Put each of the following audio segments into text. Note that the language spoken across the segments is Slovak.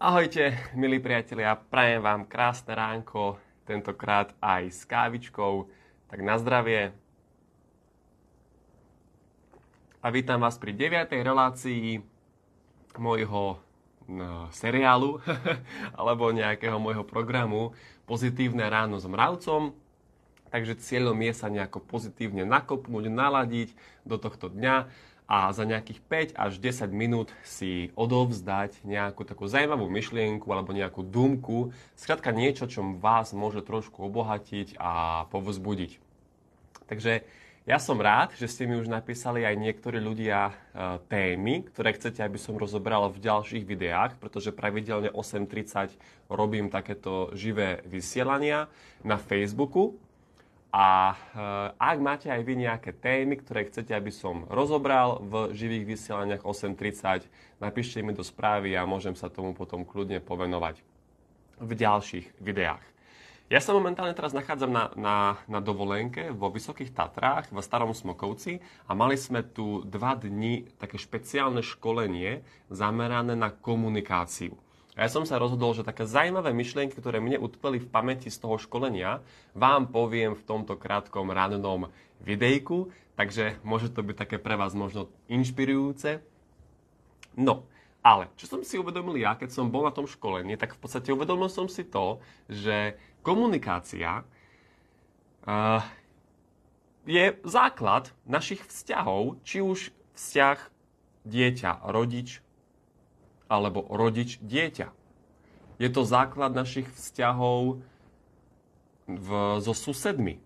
Ahojte, milí priatelia, prajem vám krásne ránko, tentokrát aj s kávičkou, tak na zdravie. A vítam vás pri 9. relácii môjho no, seriálu alebo nejakého môjho programu Pozitívne ráno s mravcom. Takže cieľom je sa nejako pozitívne nakopnúť, naladiť do tohto dňa a za nejakých 5 až 10 minút si odovzdať nejakú takú zaujímavú myšlienku alebo nejakú dumku, skrátka niečo, čo vás môže trošku obohatiť a povzbudiť. Takže ja som rád, že ste mi už napísali aj niektorí ľudia e, témy, ktoré chcete, aby som rozobral v ďalších videách, pretože pravidelne 8.30 robím takéto živé vysielania na Facebooku. A e, ak máte aj vy nejaké témy, ktoré chcete, aby som rozobral v živých vysielaniach 8.30, napíšte mi do správy a môžem sa tomu potom kľudne povenovať v ďalších videách. Ja sa momentálne teraz nachádzam na, na, na dovolenke vo Vysokých Tatrách v Starom Smokovci a mali sme tu dva dni také špeciálne školenie zamerané na komunikáciu. A ja som sa rozhodol, že také zaujímavé myšlienky, ktoré mne utkveli v pamäti z toho školenia, vám poviem v tomto krátkom rannom videjku, takže môže to byť také pre vás možno inšpirujúce. No, ale čo som si uvedomil ja, keď som bol na tom školení, tak v podstate uvedomil som si to, že komunikácia uh, je základ našich vzťahov, či už vzťah dieťa, rodič, alebo rodič dieťa. Je to základ našich vzťahov v, so susedmi.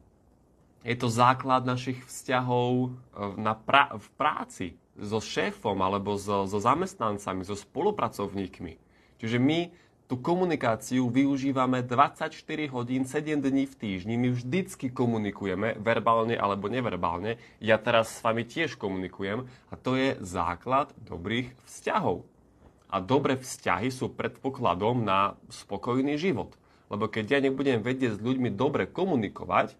Je to základ našich vzťahov e, na pra, v práci so šéfom alebo so, so zamestnancami, so spolupracovníkmi. Čiže my tú komunikáciu využívame 24 hodín, 7 dní v týždni. My vždycky komunikujeme, verbálne alebo neverbálne. Ja teraz s vami tiež komunikujem a to je základ dobrých vzťahov. A dobré vzťahy sú predpokladom na spokojný život. Lebo keď ja nebudem vedieť s ľuďmi dobre komunikovať,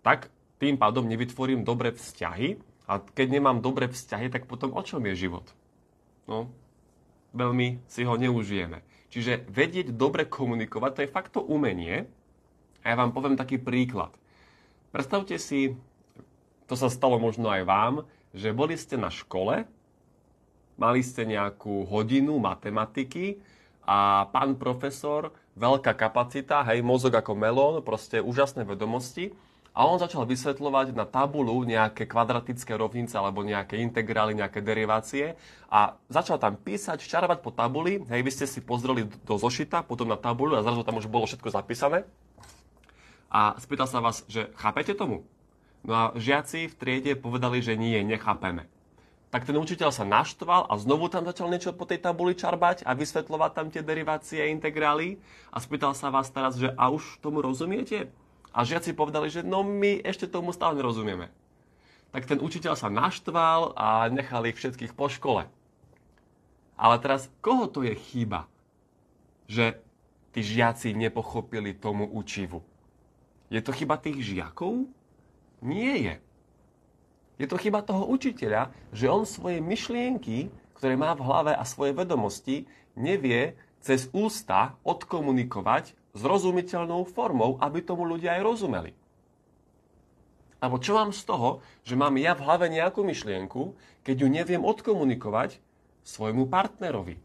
tak tým pádom nevytvorím dobré vzťahy. A keď nemám dobré vzťahy, tak potom o čom je život? No, veľmi si ho neužijeme. Čiže vedieť dobre komunikovať, to je fakt to umenie. A ja vám poviem taký príklad. Predstavte si, to sa stalo možno aj vám, že boli ste na škole mali ste nejakú hodinu matematiky a pán profesor, veľká kapacita, hej, mozog ako melón, proste úžasné vedomosti. A on začal vysvetľovať na tabulu nejaké kvadratické rovnice alebo nejaké integrály, nejaké derivácie a začal tam písať, ščarovať po tabuli. Hej, vy ste si pozreli do zošita, potom na tabulu a zrazu tam už bolo všetko zapísané. A spýtal sa vás, že chápete tomu? No a žiaci v triede povedali, že nie, nechápeme tak ten učiteľ sa naštval a znovu tam začal niečo po tej tabuli čarbať a vysvetľovať tam tie derivácie a integrály a spýtal sa vás teraz, že a už tomu rozumiete? A žiaci povedali, že no my ešte tomu stále nerozumieme. Tak ten učiteľ sa naštval a nechal ich všetkých po škole. Ale teraz, koho to je chyba? Že tí žiaci nepochopili tomu učivu. Je to chyba tých žiakov? Nie je. Je to chyba toho učiteľa, že on svoje myšlienky, ktoré má v hlave a svoje vedomosti, nevie cez ústa odkomunikovať zrozumiteľnou formou, aby tomu ľudia aj rozumeli. Alebo čo mám z toho, že mám ja v hlave nejakú myšlienku, keď ju neviem odkomunikovať svojmu partnerovi,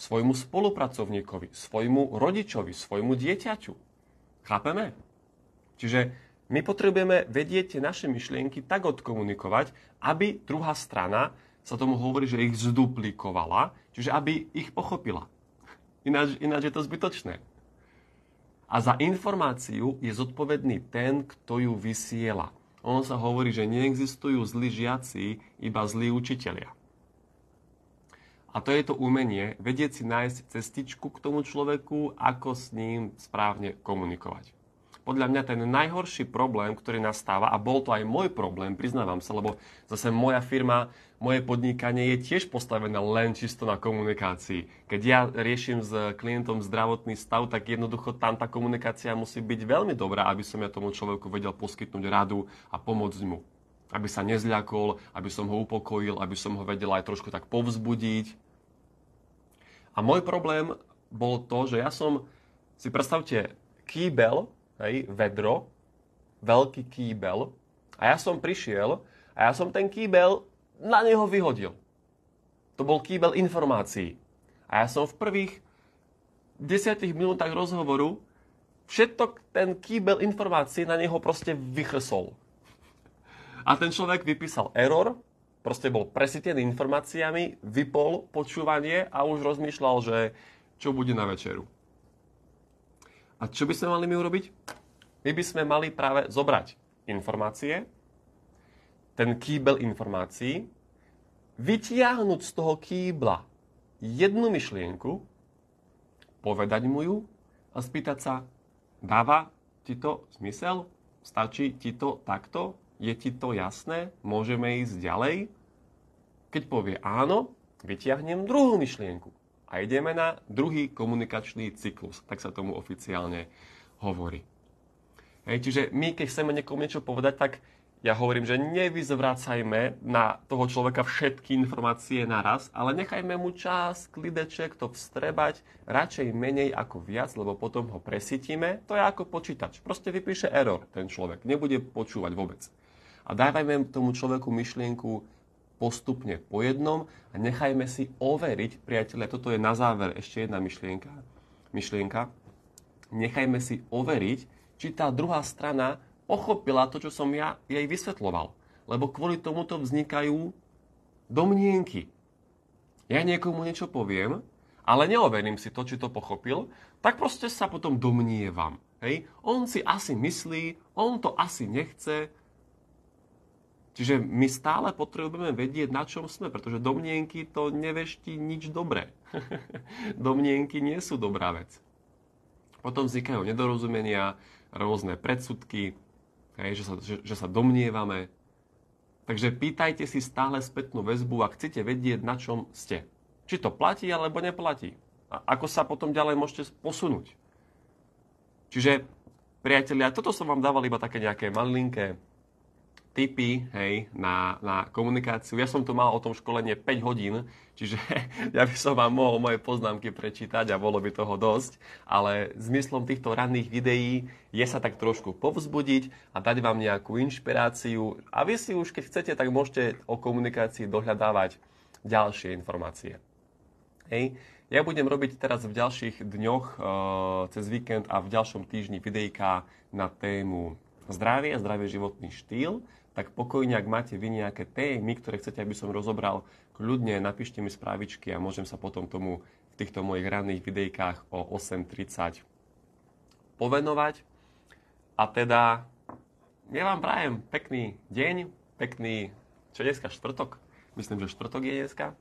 svojmu spolupracovníkovi, svojmu rodičovi, svojmu dieťaťu. Chápeme? Čiže my potrebujeme vedieť tie naše myšlienky tak odkomunikovať, aby druhá strana sa tomu hovorí, že ich zduplikovala, čiže aby ich pochopila. Ináč, ináč je to zbytočné. A za informáciu je zodpovedný ten, kto ju vysiela. Ono sa hovorí, že neexistujú zlí žiaci, iba zlí učitelia. A to je to umenie, vedieť si nájsť cestičku k tomu človeku, ako s ním správne komunikovať podľa mňa ten najhorší problém, ktorý nastáva, a bol to aj môj problém, priznávam sa, lebo zase moja firma, moje podnikanie je tiež postavené len čisto na komunikácii. Keď ja riešim s klientom zdravotný stav, tak jednoducho tam tá komunikácia musí byť veľmi dobrá, aby som ja tomu človeku vedel poskytnúť radu a pomôcť mu. Aby sa nezľakol, aby som ho upokojil, aby som ho vedel aj trošku tak povzbudiť. A môj problém bolo to, že ja som, si predstavte, kýbel, hej, vedro, veľký kýbel, a ja som prišiel a ja som ten kýbel na neho vyhodil. To bol kýbel informácií. A ja som v prvých desiatich minútach rozhovoru všetok ten kýbel informácií na neho proste vychrsol. A ten človek vypísal error, proste bol presytený informáciami, vypol počúvanie a už rozmýšľal, že čo bude na večeru. A čo by sme mali my urobiť? My by sme mali práve zobrať informácie, ten kýbel informácií, vytiahnuť z toho kýbla jednu myšlienku, povedať mu ju a spýtať sa, dáva ti to zmysel? Stačí ti to takto? Je ti to jasné? Môžeme ísť ďalej? Keď povie áno, vytiahnem druhú myšlienku a ideme na druhý komunikačný cyklus. Tak sa tomu oficiálne hovorí. Hej, čiže my, keď chceme niekomu niečo povedať, tak ja hovorím, že nevyzvracajme na toho človeka všetky informácie naraz, ale nechajme mu čas, klideček, to vstrebať, radšej menej ako viac, lebo potom ho presytíme. To je ako počítač. Proste vypíše error ten človek, nebude počúvať vôbec. A dávajme tomu človeku myšlienku postupne po jednom a nechajme si overiť, priatelia, toto je na záver ešte jedna myšlienka, myšlienka, nechajme si overiť, či tá druhá strana pochopila to, čo som ja jej vysvetloval. Lebo kvôli tomuto vznikajú domnienky. Ja niekomu niečo poviem, ale neoverím si to, či to pochopil, tak proste sa potom domnievam. Hej? On si asi myslí, on to asi nechce. Čiže my stále potrebujeme vedieť, na čom sme, pretože domnienky to neveští nič dobré. domnienky nie sú dobrá vec. Potom vznikajú nedorozumenia, rôzne predsudky, hej, že, sa, že, že sa domnievame. Takže pýtajte si stále spätnú väzbu a chcete vedieť, na čom ste. Či to platí alebo neplatí. A ako sa potom ďalej môžete posunúť. Čiže, priatelia, toto som vám dával iba také nejaké malinké tipy hej, na, na komunikáciu. Ja som tu mal o tom školenie 5 hodín, čiže ja by som vám mohol moje poznámky prečítať a bolo by toho dosť, ale zmyslom týchto ranných videí je sa tak trošku povzbudiť a dať vám nejakú inšpiráciu a vy si už, keď chcete, tak môžete o komunikácii dohľadávať ďalšie informácie. Hej. Ja budem robiť teraz v ďalších dňoch e, cez víkend a v ďalšom týždni videjka na tému zdravie zdravý životný štýl tak pokojne, ak máte vy nejaké témy, ktoré chcete, aby som rozobral, kľudne napíšte mi správičky a môžem sa potom tomu v týchto mojich ranných videjkách o 8.30 povenovať. A teda, ja vám prajem pekný deň, pekný, čo dneska, štvrtok? Myslím, že štvrtok je dneska.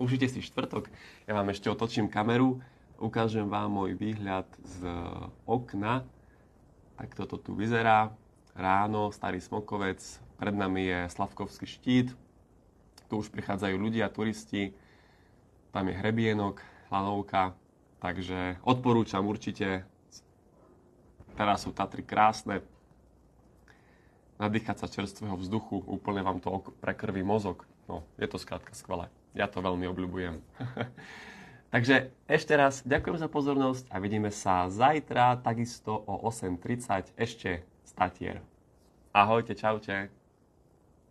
Užite si štvrtok. Ja vám ešte otočím kameru, ukážem vám môj výhľad z okna. Tak toto tu vyzerá ráno, Starý Smokovec, pred nami je Slavkovský štít, tu už prichádzajú ľudia, turisti, tam je hrebienok, lanovka, takže odporúčam určite. Teraz sú Tatry krásne, nadýchať sa čerstvého vzduchu, úplne vám to prekrví mozog. No, je to skrátka skvelé. Ja to veľmi obľúbujem. Takže ešte raz ďakujem za pozornosť a vidíme sa zajtra takisto o 8.30 ešte Statier. Ahojte, čaute.